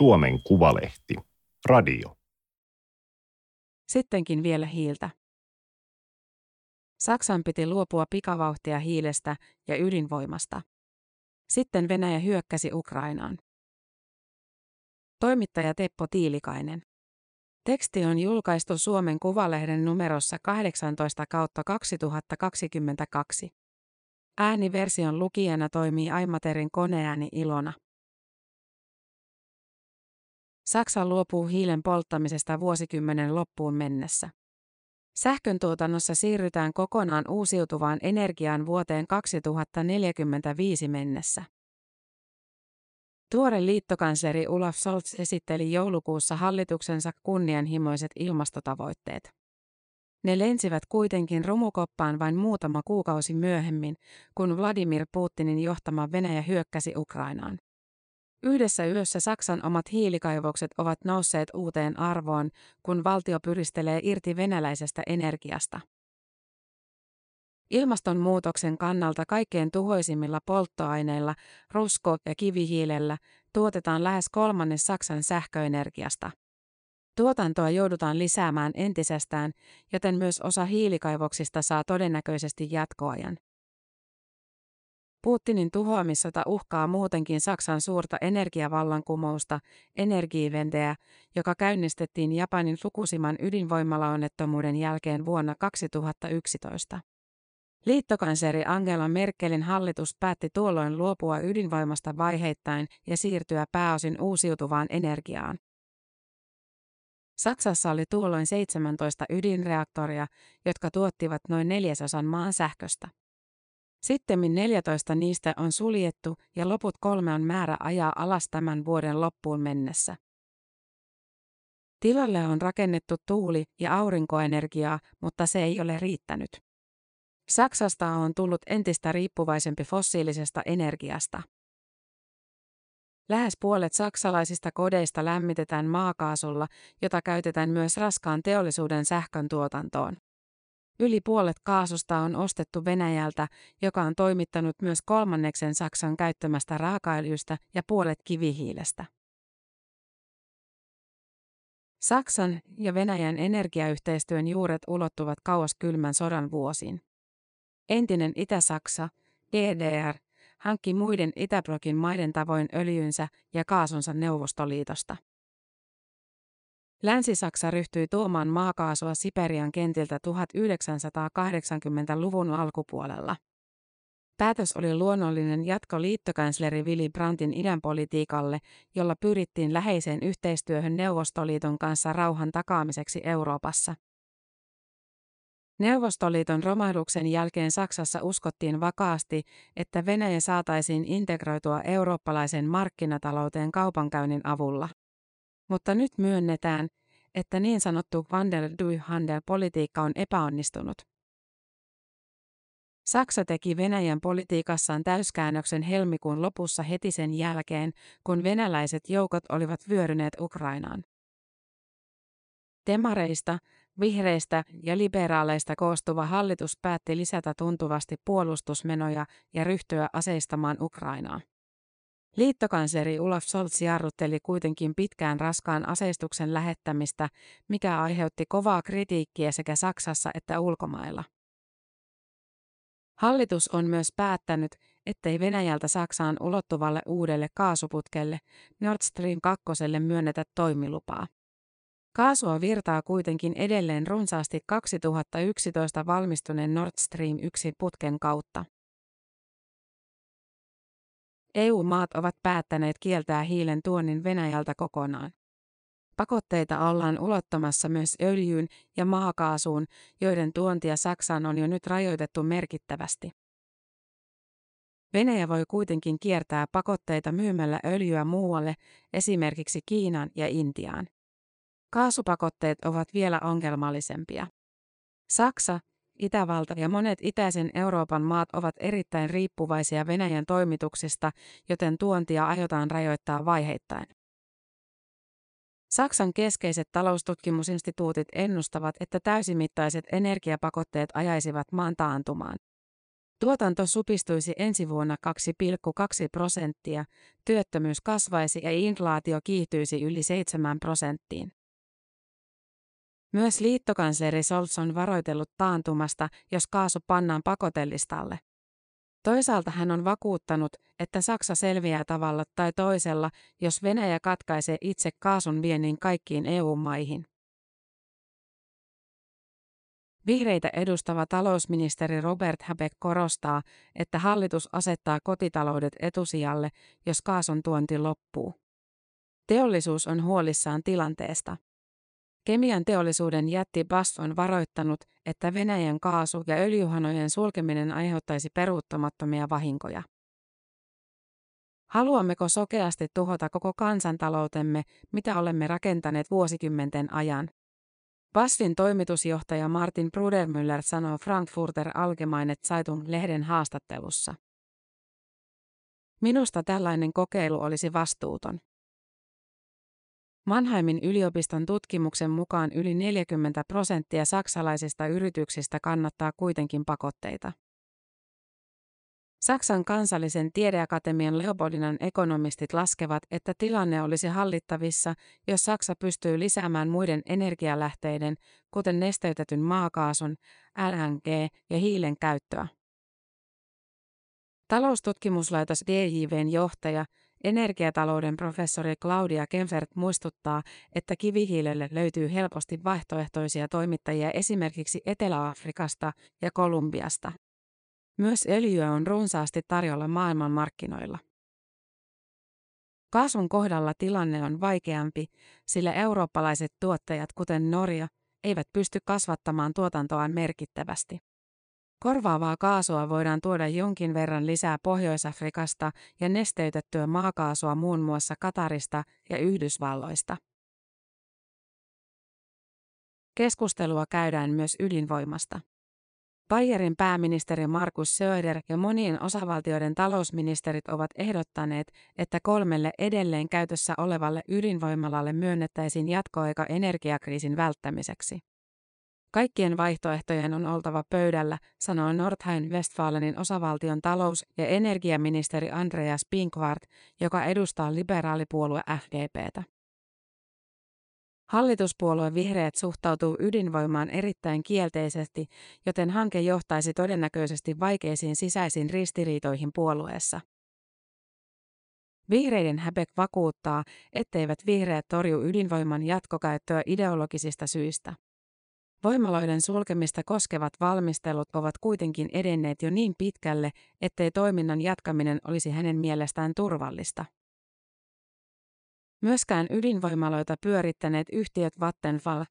Suomen Kuvalehti. Radio. Sittenkin vielä hiiltä. Saksan piti luopua pikavauhtia hiilestä ja ydinvoimasta. Sitten Venäjä hyökkäsi Ukrainaan. Toimittaja Teppo Tiilikainen. Teksti on julkaistu Suomen Kuvalehden numerossa 18 kautta 2022. Ääniversion lukijana toimii Aimaterin koneääni Ilona. Saksa luopuu hiilen polttamisesta vuosikymmenen loppuun mennessä. Sähköntuotannossa siirrytään kokonaan uusiutuvaan energiaan vuoteen 2045 mennessä. Tuore liittokansleri Olaf Scholz esitteli joulukuussa hallituksensa kunnianhimoiset ilmastotavoitteet. Ne lensivät kuitenkin romukoppaan vain muutama kuukausi myöhemmin, kun Vladimir Putinin johtama Venäjä hyökkäsi Ukrainaan. Yhdessä yössä Saksan omat hiilikaivokset ovat nousseet uuteen arvoon, kun valtio pyristelee irti venäläisestä energiasta. Ilmastonmuutoksen kannalta kaikkein tuhoisimmilla polttoaineilla, rusko- ja kivihiilellä, tuotetaan lähes kolmannes Saksan sähköenergiasta. Tuotantoa joudutaan lisäämään entisestään, joten myös osa hiilikaivoksista saa todennäköisesti jatkoajan. Putinin tuhoamissota uhkaa muutenkin Saksan suurta energiavallankumousta, Energievendeä, joka käynnistettiin Japanin Fukushiman ydinvoimalaonnettomuuden jälkeen vuonna 2011. Liittokansleri Angela Merkelin hallitus päätti tuolloin luopua ydinvoimasta vaiheittain ja siirtyä pääosin uusiutuvaan energiaan. Saksassa oli tuolloin 17 ydinreaktoria, jotka tuottivat noin neljäsosan maan sähköstä. Sittemmin 14 niistä on suljettu ja loput kolme on määrä ajaa alas tämän vuoden loppuun mennessä. Tilalle on rakennettu tuuli- ja aurinkoenergiaa, mutta se ei ole riittänyt. Saksasta on tullut entistä riippuvaisempi fossiilisesta energiasta. Lähes puolet saksalaisista kodeista lämmitetään maakaasulla, jota käytetään myös raskaan teollisuuden sähkön tuotantoon. Yli puolet kaasusta on ostettu Venäjältä, joka on toimittanut myös kolmanneksen Saksan käyttämästä raakaöljystä ja puolet kivihiilestä. Saksan ja Venäjän energiayhteistyön juuret ulottuvat kauas kylmän sodan vuosiin. Entinen Itä-Saksa, DDR, hankki muiden Itäblokin maiden tavoin öljynsä ja kaasunsa Neuvostoliitosta. Länsi-Saksa ryhtyi tuomaan maakaasua Siperian kentiltä 1980-luvun alkupuolella. Päätös oli luonnollinen jatko liittokansleri Willy Brandtin idänpolitiikalle, jolla pyrittiin läheiseen yhteistyöhön Neuvostoliiton kanssa rauhan takaamiseksi Euroopassa. Neuvostoliiton romahduksen jälkeen Saksassa uskottiin vakaasti, että Venäjä saataisiin integroitua eurooppalaisen markkinatalouteen kaupankäynnin avulla. Mutta nyt myönnetään, että niin sanottu Wandel Handel politiikka on epäonnistunut. Saksa teki Venäjän politiikassaan täyskäännöksen helmikuun lopussa heti sen jälkeen, kun venäläiset joukot olivat vyöryneet Ukrainaan. Demareista, vihreistä ja liberaaleista koostuva hallitus päätti lisätä tuntuvasti puolustusmenoja ja ryhtyä aseistamaan Ukrainaa. Liittokansleri Olaf Scholz jarrutteli kuitenkin pitkään raskaan aseistuksen lähettämistä, mikä aiheutti kovaa kritiikkiä sekä Saksassa että ulkomailla. Hallitus on myös päättänyt, ettei Venäjältä Saksaan ulottuvalle uudelle kaasuputkelle Nord Stream 2 myönnetä toimilupaa. Kaasua virtaa kuitenkin edelleen runsaasti 2011 valmistuneen Nord Stream 1 putken kautta. EU-maat ovat päättäneet kieltää hiilen tuonnin Venäjältä kokonaan. Pakotteita ollaan ulottamassa myös öljyyn ja maakaasuun, joiden tuontia Saksaan on jo nyt rajoitettu merkittävästi. Venäjä voi kuitenkin kiertää pakotteita myymällä öljyä muualle, esimerkiksi Kiinaan ja Intiaan. Kaasupakotteet ovat vielä ongelmallisempia. Saksa, Itävalta ja monet itäisen Euroopan maat ovat erittäin riippuvaisia Venäjän toimituksista, joten tuontia aiotaan rajoittaa vaiheittain. Saksan keskeiset taloustutkimusinstituutit ennustavat, että täysimittaiset energiapakotteet ajaisivat maan taantumaan. Tuotanto supistuisi ensi vuonna 2,2 prosenttia, työttömyys kasvaisi ja inflaatio kiihtyisi yli 7 prosenttiin. Myös liittokansleri Scholz on varoitellut taantumasta, jos kaasu pannaan pakotelistalle. Toisaalta hän on vakuuttanut, että Saksa selviää tavalla tai toisella, jos Venäjä katkaisee itse kaasun viennin kaikkiin EU-maihin. Vihreitä edustava talousministeri Robert Habeck korostaa, että hallitus asettaa kotitaloudet etusijalle, jos kaasun tuonti loppuu. Teollisuus on huolissaan tilanteesta. Kemian teollisuuden jätti BASF on varoittanut, että Venäjän kaasu- ja öljyhanojen sulkeminen aiheuttaisi peruuttamattomia vahinkoja. Haluammeko sokeasti tuhota koko kansantaloutemme, mitä olemme rakentaneet vuosikymmenten ajan? BASFin toimitusjohtaja Martin Brudermüller sanoo Frankfurter Allgemeine Zeitung-lehden haastattelussa. Minusta tällainen kokeilu olisi vastuuton. Mannheimin yliopiston tutkimuksen mukaan yli 40 prosenttia saksalaisista yrityksistä kannattaa kuitenkin pakotteita. Saksan kansallisen tiedeakatemian Leopoldinan ekonomistit laskevat, että tilanne olisi hallittavissa, jos Saksa pystyy lisäämään muiden energialähteiden, kuten nesteytetyn maakaasun, LNG ja hiilen käyttöä. Taloustutkimuslaitos DJVn johtaja, Energiatalouden professori Claudia Kemfert muistuttaa, että kivihiilelle löytyy helposti vaihtoehtoisia toimittajia esimerkiksi Etelä-Afrikasta ja Kolumbiasta. Myös öljyä on runsaasti tarjolla maailmanmarkkinoilla. Kaasun kohdalla tilanne on vaikeampi, sillä eurooppalaiset tuottajat kuten Norja eivät pysty kasvattamaan tuotantoaan merkittävästi. Korvaavaa kaasua voidaan tuoda jonkin verran lisää Pohjois-Afrikasta ja nesteytettyä maakaasua muun muassa Katarista ja Yhdysvalloista. Keskustelua käydään myös ydinvoimasta. Bayerin pääministeri Markus Söder ja monien osavaltioiden talousministerit ovat ehdottaneet, että kolmelle edelleen käytössä olevalle ydinvoimalalle myönnettäisiin jatkoaika energiakriisin välttämiseksi. Kaikkien vaihtoehtojen on oltava pöydällä, sanoi Nordrhein-Westfalenin osavaltion talous- ja energiaministeri Andreas Pinkwart, joka edustaa liberaalipuolue FDPtä. Hallituspuolue Vihreät suhtautuu ydinvoimaan erittäin kielteisesti, joten hanke johtaisi todennäköisesti vaikeisiin sisäisiin ristiriitoihin puolueessa. Vihreiden häpek vakuuttaa, etteivät vihreät torju ydinvoiman jatkokäyttöä ideologisista syistä. Voimaloiden sulkemista koskevat valmistelut ovat kuitenkin edenneet jo niin pitkälle, ettei toiminnan jatkaminen olisi hänen mielestään turvallista. Myöskään ydinvoimaloita pyörittäneet yhtiöt Vattenfall,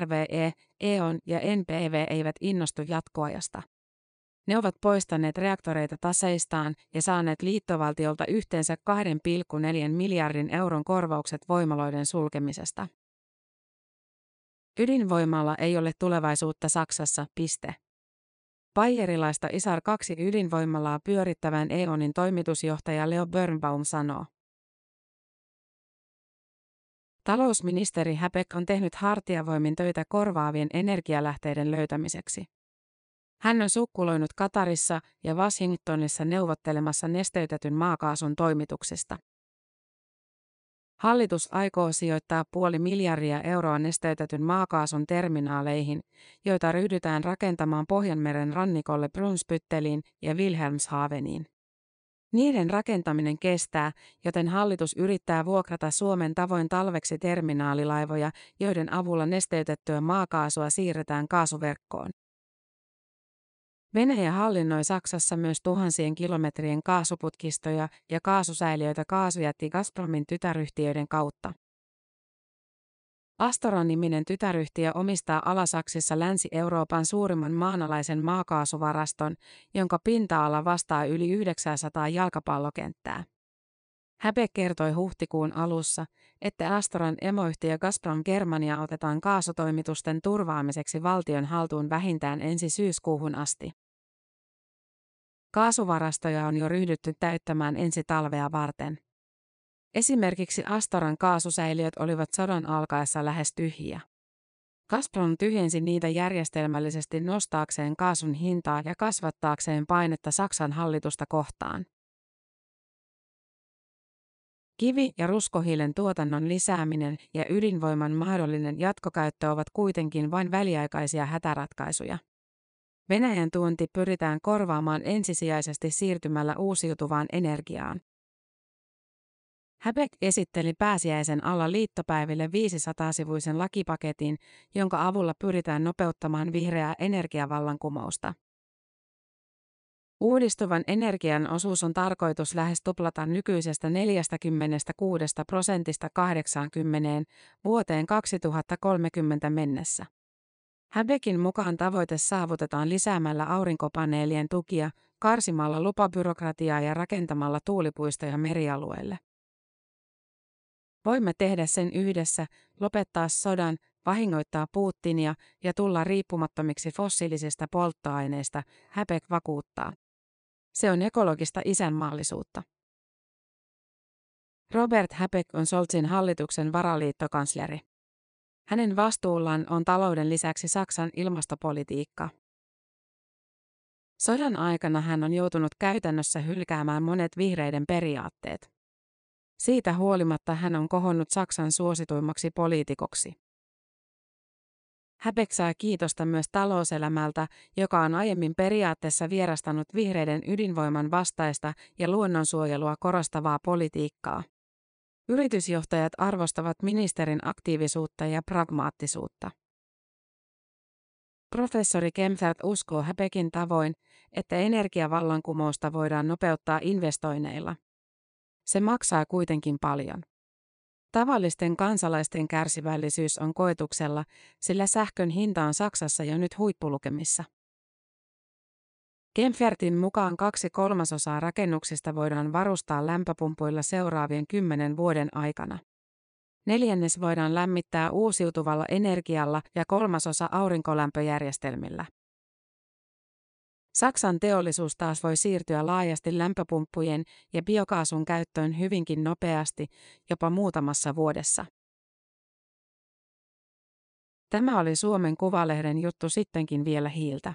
RVE, E.ON ja NPV eivät innostu jatkoajasta. Ne ovat poistaneet reaktoreita taseistaan ja saaneet liittovaltiolta yhteensä 2,4 miljardin euron korvaukset voimaloiden sulkemisesta. Ydinvoimalla ei ole tulevaisuutta Saksassa, piste. Bayerilaista Isar 2 ydinvoimalaa pyörittävän E.ONin toimitusjohtaja Leo Birnbaum sanoo. Talousministeri Häpek on tehnyt hartiavoimin töitä korvaavien energialähteiden löytämiseksi. Hän on sukkuloinut Katarissa ja Washingtonissa neuvottelemassa nesteytetyn maakaasun toimituksesta. Hallitus aikoo sijoittaa puoli miljardia euroa nesteytetyn maakaasun terminaaleihin, joita ryhdytään rakentamaan Pohjanmeren rannikolle Brunsbytteliin ja Wilhelmshaveniin. Niiden rakentaminen kestää, joten hallitus yrittää vuokrata Suomen tavoin talveksi terminaalilaivoja, joiden avulla nesteytettyä maakaasua siirretään kaasuverkkoon. Venäjä hallinnoi Saksassa myös tuhansien kilometrien kaasuputkistoja ja kaasusäiliöitä kaasujätti Gazpromin tytäryhtiöiden kautta. Astoron-niminen tytäryhtiö omistaa Alasaksissa Länsi-Euroopan suurimman maanalaisen maakaasuvaraston, jonka pinta-ala vastaa yli 900 jalkapallokenttää. Häpe kertoi huhtikuun alussa, että Astoran emoyhtiö Gazprom Germania otetaan kaasutoimitusten turvaamiseksi valtion haltuun vähintään ensi syyskuuhun asti. Kaasuvarastoja on jo ryhdytty täyttämään ensi talvea varten. Esimerkiksi Astoran kaasusäiliöt olivat sodan alkaessa lähes tyhjiä. Gazprom tyhjensi niitä järjestelmällisesti nostaakseen kaasun hintaa ja kasvattaakseen painetta Saksan hallitusta kohtaan. Kivi- ja ruskohiilen tuotannon lisääminen ja ydinvoiman mahdollinen jatkokäyttö ovat kuitenkin vain väliaikaisia hätäratkaisuja. Venäjän tuonti pyritään korvaamaan ensisijaisesti siirtymällä uusiutuvaan energiaan. Häbek esitteli pääsiäisen alla liittopäiville 500-sivuisen lakipaketin, jonka avulla pyritään nopeuttamaan vihreää energiavallankumousta. Uudistuvan energian osuus on tarkoitus lähes tuplata nykyisestä 46 prosentista 80 vuoteen 2030 mennessä. Häbekin mukaan tavoite saavutetaan lisäämällä aurinkopaneelien tukia, karsimalla lupabyrokratiaa ja rakentamalla tuulipuistoja merialueelle. Voimme tehdä sen yhdessä, lopettaa sodan, vahingoittaa Putinia ja tulla riippumattomiksi fossiilisista polttoaineista, Häbek vakuuttaa. Se on ekologista isänmaallisuutta. Robert Häbek on Solzin hallituksen varaliittokansleri. Hänen vastuullaan on talouden lisäksi Saksan ilmastopolitiikka. Sodan aikana hän on joutunut käytännössä hylkäämään monet vihreiden periaatteet. Siitä huolimatta hän on kohonnut Saksan suosituimmaksi poliitikoksi. Häbek saa kiitosta myös talouselämältä, joka on aiemmin periaatteessa vierastanut vihreiden ydinvoiman vastaista ja luonnonsuojelua korostavaa politiikkaa. Yritysjohtajat arvostavat ministerin aktiivisuutta ja pragmaattisuutta. Professori Kempfert uskoo Häbekin tavoin, että energiavallankumousta voidaan nopeuttaa investoinneilla. Se maksaa kuitenkin paljon. Tavallisten kansalaisten kärsivällisyys on koetuksella, sillä sähkön hinta on Saksassa jo nyt huippulukemissa. Kemfertin mukaan kaksi kolmasosaa rakennuksista voidaan varustaa lämpöpumpuilla seuraavien kymmenen vuoden aikana. Neljännes voidaan lämmittää uusiutuvalla energialla ja kolmasosa aurinkolämpöjärjestelmillä. Saksan teollisuus taas voi siirtyä laajasti lämpöpumppujen ja biokaasun käyttöön hyvinkin nopeasti, jopa muutamassa vuodessa. Tämä oli Suomen Kuvalehden juttu sittenkin vielä hiiltä.